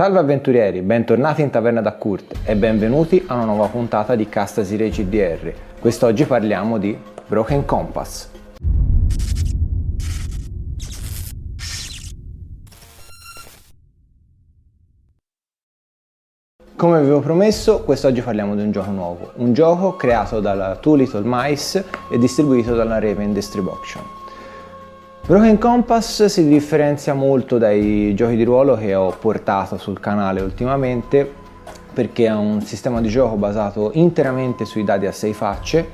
Salve avventurieri, bentornati in Taverna da Kurt e benvenuti a una nuova puntata di Castasire GDR. Quest'oggi parliamo di Broken Compass. Come avevo promesso, quest'oggi parliamo di un gioco nuovo, un gioco creato dalla Two Little Mice e distribuito dalla Raven Distribution. Broken Compass si differenzia molto dai giochi di ruolo che ho portato sul canale ultimamente perché ha un sistema di gioco basato interamente sui dadi a sei facce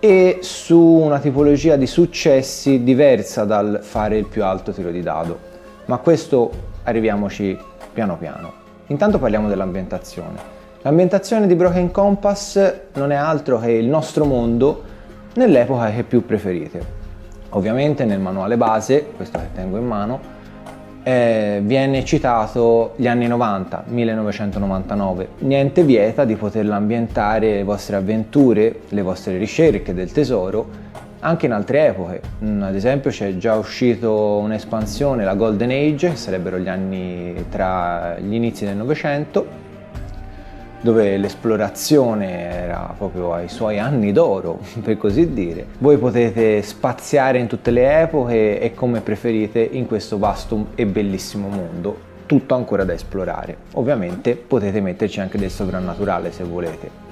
e su una tipologia di successi diversa dal fare il più alto tiro di dado. Ma questo arriviamoci piano piano. Intanto parliamo dell'ambientazione. L'ambientazione di Broken Compass non è altro che il nostro mondo nell'epoca che più preferite. Ovviamente nel manuale base, questo che tengo in mano, eh, viene citato gli anni 90, 1999. Niente vieta di poterla ambientare le vostre avventure, le vostre ricerche del tesoro anche in altre epoche. Mm, ad esempio c'è già uscito un'espansione, la Golden Age, che sarebbero gli anni tra gli inizi del Novecento, dove l'esplorazione era proprio ai suoi anni d'oro, per così dire. Voi potete spaziare in tutte le epoche e come preferite in questo vasto e bellissimo mondo, tutto ancora da esplorare. Ovviamente potete metterci anche del sovrannaturale se volete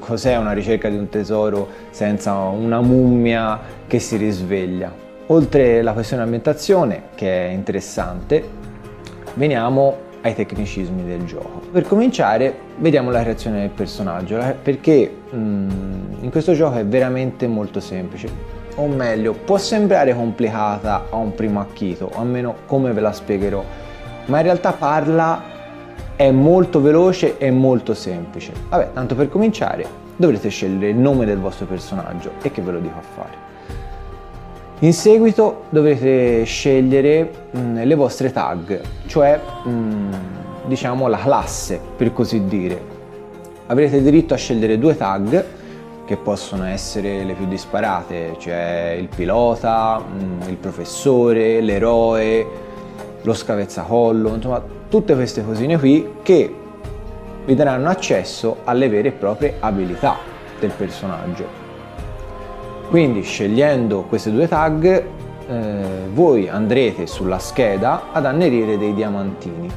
cos'è una ricerca di un tesoro senza una mummia che si risveglia. Oltre alla questione ambientazione, che è interessante, veniamo ai tecnicismi del gioco. Per cominciare, vediamo la creazione del personaggio, perché mm, in questo gioco è veramente molto semplice. O meglio, può sembrare complicata a un primo acchito, o almeno come ve la spiegherò, ma in realtà parla è molto veloce e molto semplice. Vabbè, tanto per cominciare dovrete scegliere il nome del vostro personaggio e che ve lo dico a fare. In seguito dovrete scegliere mh, mm, le vostre tag, cioè mh, mm, diciamo la classe per così dire. Avrete diritto a scegliere due tag che possono essere le più disparate, cioè il pilota, mh, mm, il professore, l'eroe, lo scavezzacollo, insomma tutte queste cosine qui che vi daranno accesso alle vere e proprie abilità del personaggio. Quindi scegliendo queste due tag eh, voi andrete sulla scheda ad annerire dei diamantini.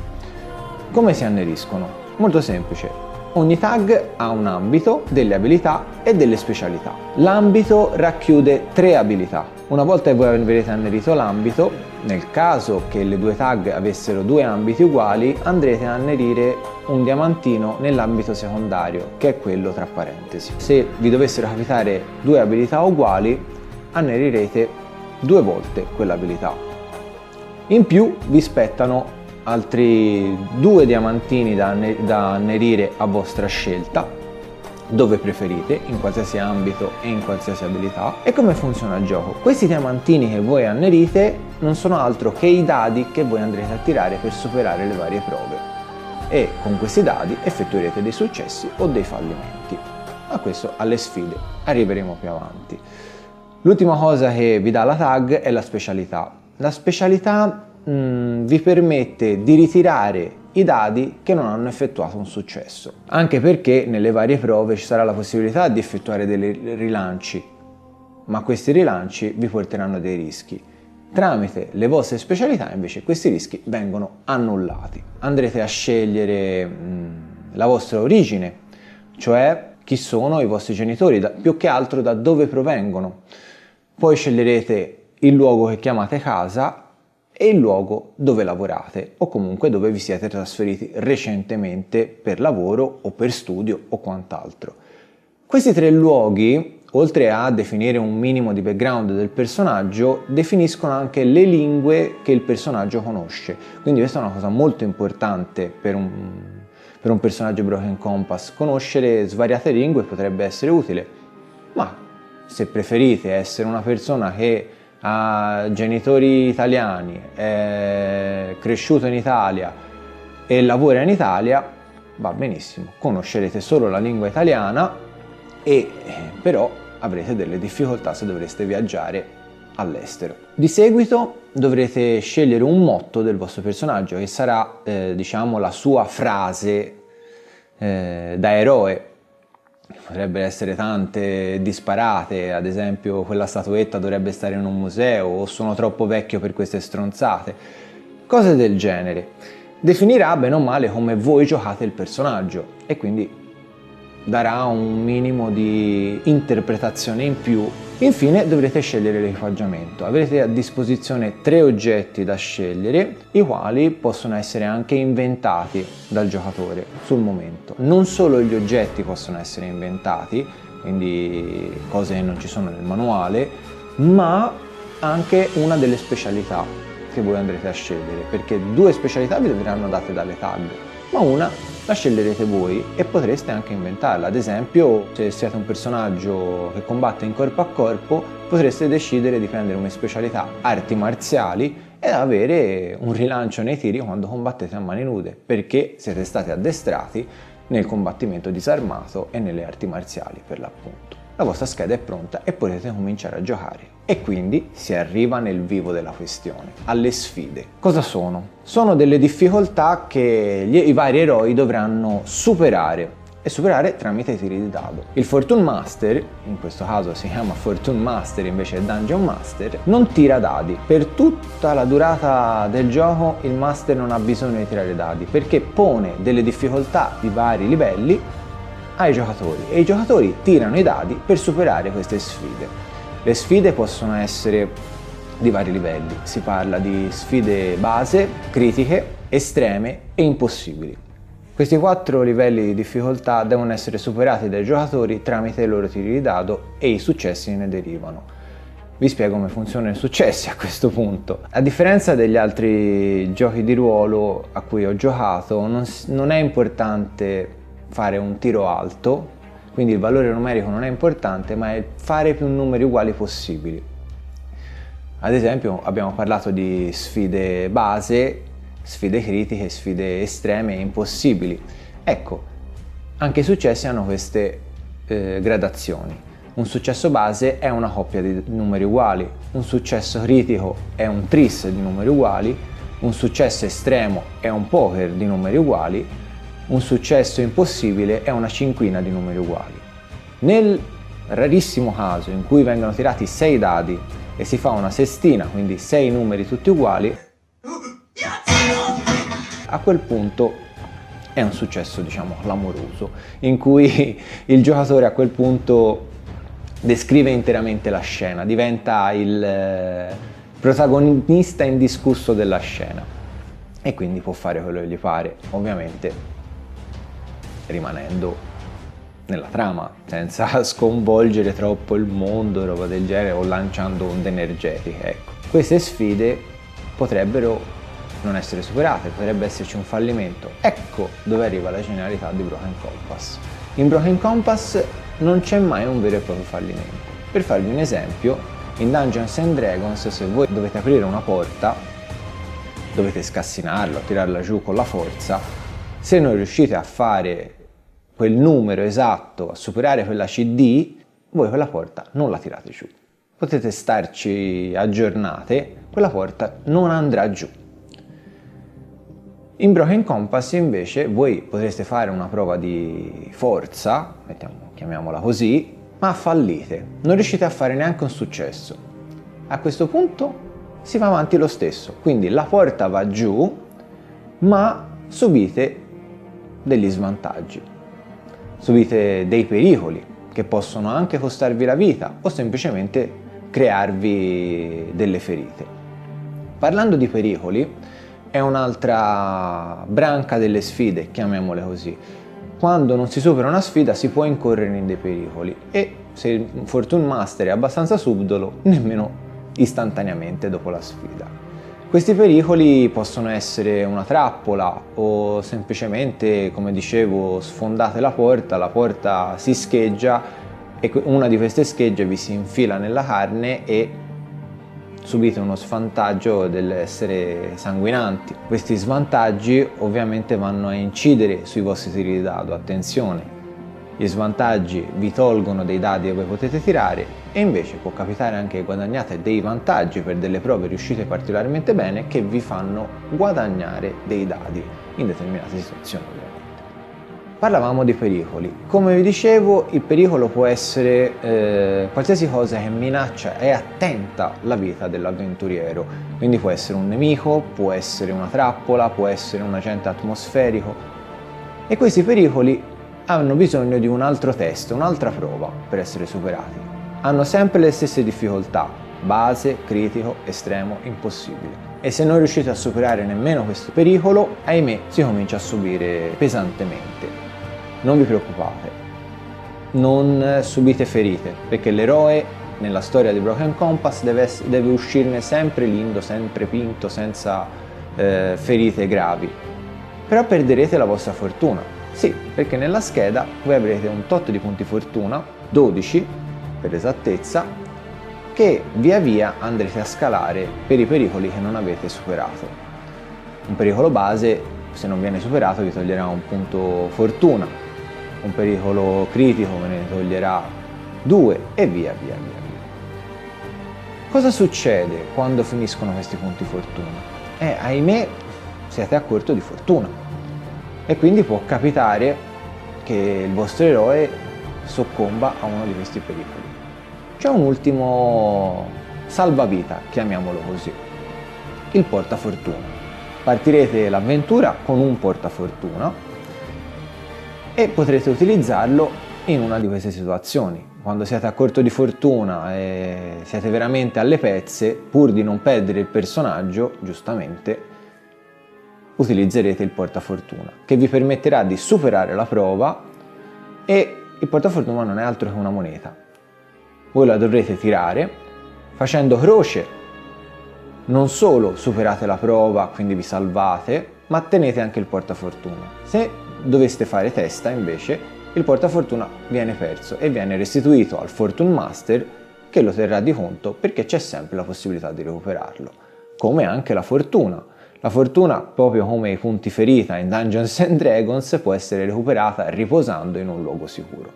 Come si anneriscono? Molto semplice, ogni tag ha un ambito, delle abilità e delle specialità. L'ambito racchiude tre abilità. Una volta che voi avrete annerito l'ambito, nel caso che le due tag avessero due ambiti uguali, andrete a annerire un diamantino nell'ambito secondario, che è quello tra parentesi. Se vi dovessero capitare due abilità uguali, annerirete due volte quell'abilità. In più vi spettano altri due diamantini da, annerire a vostra scelta dove preferite, in qualsiasi ambito e in qualsiasi abilità. E come funziona il gioco? Questi diamantini che voi annerite non sono altro che i dadi che voi andrete a tirare per superare le varie prove. E con questi dadi effettuerete dei successi o dei fallimenti. A questo alle sfide arriveremo più avanti. L'ultima cosa che vi dà la tag è la specialità. La specialità mh, mm, vi permette di ritirare i dadi che non hanno effettuato un successo. Anche perché nelle varie prove ci sarà la possibilità di effettuare dei rilanci, ma questi rilanci vi porteranno dei rischi. Tramite le vostre specialità invece questi rischi vengono annullati. Andrete a scegliere mh, la vostra origine, cioè chi sono i vostri genitori, da, più che altro da dove provengono. Poi sceglierete il luogo che chiamate casa e il luogo dove lavorate o comunque dove vi siete trasferiti recentemente per lavoro o per studio o quant'altro. Questi tre luoghi, oltre a definire un minimo di background del personaggio, definiscono anche le lingue che il personaggio conosce. Quindi questa è una cosa molto importante per un, per un personaggio Broken Compass. Conoscere svariate lingue potrebbe essere utile, ma se preferite essere una persona che ha genitori italiani, è cresciuto in Italia e lavora in Italia, va benissimo, conoscerete solo la lingua italiana e però avrete delle difficoltà se dovreste viaggiare all'estero. Di seguito dovrete scegliere un motto del vostro personaggio che sarà eh, diciamo la sua frase eh, da eroe. Potrebbero essere tante disparate, ad esempio quella statuetta dovrebbe stare in un museo o sono troppo vecchio per queste stronzate, cose del genere. Definirà bene o male come voi giocate il personaggio e quindi darà un minimo di interpretazione in più. Infine dovrete scegliere l'equipaggiamento. Avrete a disposizione tre oggetti da scegliere, i quali possono essere anche inventati dal giocatore sul momento. Non solo gli oggetti possono essere inventati, quindi cose che non ci sono nel manuale, ma anche una delle specialità che voi andrete a scegliere, perché due specialità vi verranno date dalle tag, ma una la sceglierete voi e potreste anche inventarla. Ad esempio, se siete un personaggio che combatte in corpo a corpo, potreste decidere di prendere come specialità arti marziali e avere un rilancio nei tiri quando combattete a mani nude, perché siete stati addestrati nel combattimento disarmato e nelle arti marziali per l'appunto. La vostra scheda è pronta e potete cominciare a giocare. E quindi si arriva nel vivo della questione, alle sfide. Cosa sono? Sono delle difficoltà che gli, i vari eroi dovranno superare e superare tramite tiri di dado. Il Fortune Master, in questo caso si chiama Fortune Master invece Dungeon Master, non tira dadi. Per tutta la durata del gioco il Master non ha bisogno di tirare dadi perché pone delle difficoltà di vari livelli ai giocatori e i giocatori tirano i dadi per superare queste sfide. Le sfide possono essere di vari livelli, si parla di sfide base, critiche, estreme e impossibili. Questi quattro livelli di difficoltà devono essere superati dai giocatori tramite i loro tiri di dado e i successi ne derivano. Vi spiego come funzionano i successi a questo punto. A differenza degli altri giochi di ruolo a cui ho giocato, non, non è importante fare un tiro alto, quindi il valore numerico non è importante, ma è fare più numeri uguali possibili. Ad esempio abbiamo parlato di sfide base, sfide critiche, sfide estreme e impossibili. Ecco, anche i successi hanno queste eh, gradazioni. Un successo base è una coppia di numeri uguali, un successo critico è un tris di numeri uguali, un successo estremo è un poker di numeri uguali un successo impossibile è una cinquina di numeri uguali. Nel rarissimo caso in cui vengono tirati 6 dadi e si fa una sestina, quindi 6 numeri tutti uguali, a quel punto è un successo diciamo clamoroso in cui il giocatore a quel punto descrive interamente la scena, diventa il eh, protagonista indiscusso della scena e quindi può fare quello che gli pare. Ovviamente rimanendo nella trama, senza sconvolgere troppo il mondo, roba del genere, o lanciando onde energetiche. Ecco. Queste sfide potrebbero non essere superate, potrebbe esserci un fallimento. Ecco dove arriva la genialità di Broken Compass. In Broken Compass non c'è mai un vero e proprio fallimento. Per farvi un esempio, in Dungeons and Dragons se voi dovete aprire una porta, dovete scassinarla, tirarla giù con la forza, se non riuscite a fare quel numero esatto, a superare quella CD, voi quella porta non la tirate giù. Potete starci aggiornate, quella porta non andrà giù. In Broken Compass invece voi potreste fare una prova di forza, mettiamo, chiamiamola così, ma fallite, non riuscite a fare neanche un successo. A questo punto si va avanti lo stesso, quindi la porta va giù, ma subite degli svantaggi. Subite dei pericoli che possono anche costarvi la vita o semplicemente crearvi delle ferite. Parlando di pericoli, è un'altra branca delle sfide, chiamiamole così. Quando non si supera una sfida si può incorrere in dei pericoli e se il Fortune Master è abbastanza subdolo, nemmeno istantaneamente dopo la sfida. Questi pericoli possono essere una trappola o semplicemente, come dicevo, sfondate la porta, la porta si scheggia e una di queste schegge vi si infila nella carne e subite uno svantaggio dell'essere sanguinanti. Questi svantaggi ovviamente vanno a incidere sui vostri tiri di dado, attenzione. Gli svantaggi vi tolgono dei dadi voi potete tirare e invece può capitare anche che guadagnate dei vantaggi per delle prove riuscite particolarmente bene che vi fanno guadagnare dei dadi in determinate situazioni. Parlavamo di pericoli. Come vi dicevo, il pericolo può essere eh, qualsiasi cosa che minaccia e attenta la vita dell'avventuriero. Quindi può essere un nemico, può essere una trappola, può essere un agente atmosferico. E questi pericoli hanno bisogno di un altro test, un'altra prova per essere superati. Hanno sempre le stesse difficoltà, base, critico, estremo, impossibile. E se non riuscite a superare nemmeno questo pericolo, ahimè, si comincia a subire pesantemente non vi preoccupate, non subite ferite, perché l'eroe nella storia di Broken Compass deve, deve uscirne sempre lindo, sempre pinto, senza eh, ferite gravi. Però perderete la vostra fortuna. Sì, perché nella scheda voi avrete un tot di punti fortuna, 12 per esattezza, che via via andrete a scalare per i pericoli che non avete superato. Un pericolo base, se non viene superato, vi toglierà un punto fortuna, un pericolo critico me ne toglierà due e via via via. Cosa succede quando finiscono questi punti fortuna? Eh, ahimè, siete a corto di fortuna e quindi può capitare che il vostro eroe soccomba a uno di questi pericoli. C'è un ultimo salvavita, chiamiamolo così, il portafortuna. Partirete l'avventura con un portafortuna e potrete utilizzarlo in una di queste situazioni. Quando siete a corto di fortuna e siete veramente alle pezze, pur di non perdere il personaggio, giustamente, utilizzerete il portafortuna, che vi permetterà di superare la prova e il portafortuna non è altro che una moneta. Voi la dovrete tirare facendo croce. Non solo superate la prova, quindi vi salvate, ma tenete anche il portafortuna. Se doveste fare testa invece il portafortuna viene perso e viene restituito al Fortune Master che lo terrà di conto perché c'è sempre la possibilità di recuperarlo, come anche la fortuna. La fortuna, proprio come i punti ferita in Dungeons and Dragons, può essere recuperata riposando in un luogo sicuro.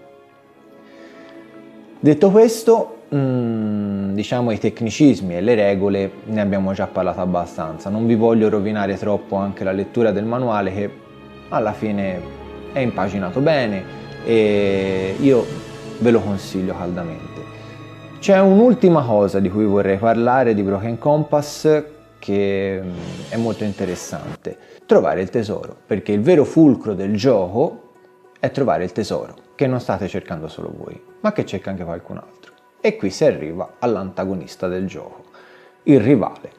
Detto questo, mm, diciamo i tecnicismi e le regole ne abbiamo già parlato abbastanza, non vi voglio rovinare troppo anche la lettura del manuale che alla fine è impaginato bene e io ve lo consiglio caldamente. C'è un'ultima cosa di cui vorrei parlare di Broken Compass che mm, è molto interessante, trovare il tesoro, perché il vero fulcro del gioco è trovare il tesoro, che non state cercando solo voi, ma che cerca anche qualcun altro. E qui si arriva all'antagonista del gioco, il rivale.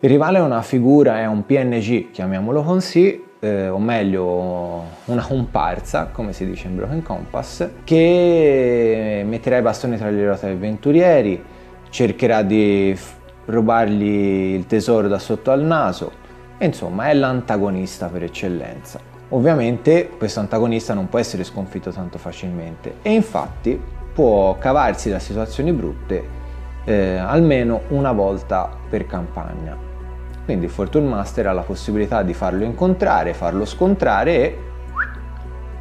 Il rivale è una figura, è un PNG, chiamiamolo così, eh, o meglio una comparsa, come si dice in Broken Compass, che metterà i bastoni tra le ruote ai avventurieri, cercherà di rubargli il tesoro da sotto al naso, e insomma è l'antagonista per eccellenza. Ovviamente questo antagonista non può essere sconfitto tanto facilmente e infatti può cavarsi da situazioni brutte eh, almeno una volta per campagna. Quindi il Fortune Master ha la possibilità di farlo incontrare, farlo scontrare e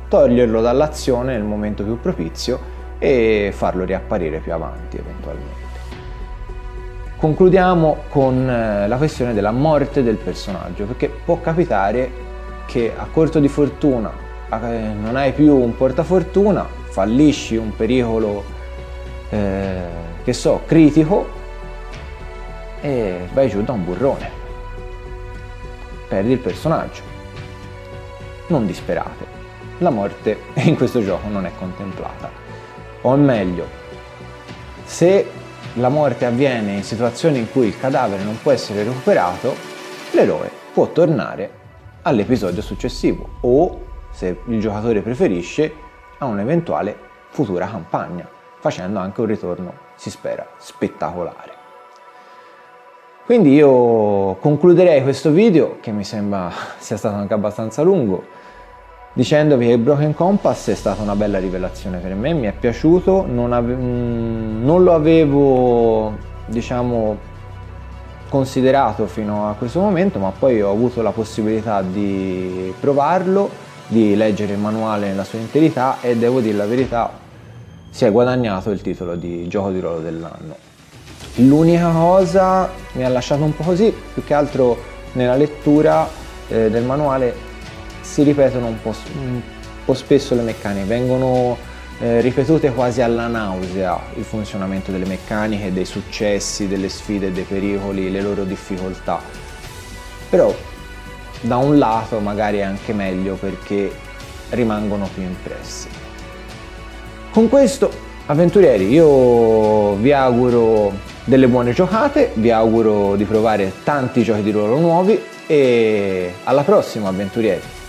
toglierlo dall'azione nel momento più propizio e farlo riapparire più avanti eventualmente. Concludiamo con eh, la questione della morte del personaggio, perché può capitare che a corto di fortuna eh, non hai più un portafortuna, fallisci un pericolo eh, che so, critico e vai giù da un burrone perdi il personaggio. Non disperate, la morte in questo gioco non è contemplata. O meglio, se la morte avviene in situazioni in cui il cadavere non può essere recuperato, l'eroe può tornare all'episodio successivo o, se il giocatore preferisce, a un'eventuale futura campagna, facendo anche un ritorno, si spera, spettacolare. Quindi io concluderei questo video, che mi sembra sia stato anche abbastanza lungo, dicendovi che Broken Compass è stata una bella rivelazione per me, mi è piaciuto, non, ave- mm, non lo avevo, diciamo, considerato fino a questo momento, ma poi ho avuto la possibilità di provarlo, di leggere il manuale nella sua integrità e devo dire la verità, si è guadagnato il titolo di gioco di ruolo dell'anno. L'unica cosa mi ha lasciato un po' così, più che altro nella lettura eh, del manuale si ripetono un po', un po spesso le meccaniche, vengono eh, ripetute quasi alla nausea il funzionamento delle meccaniche, dei successi, delle sfide, dei pericoli, le loro difficoltà. Però da un lato magari è anche meglio perché rimangono più impressi. Con questo, avventurieri, io vi auguro delle buone giocate, vi auguro di provare tanti giochi di ruolo nuovi e alla prossima avventurieri!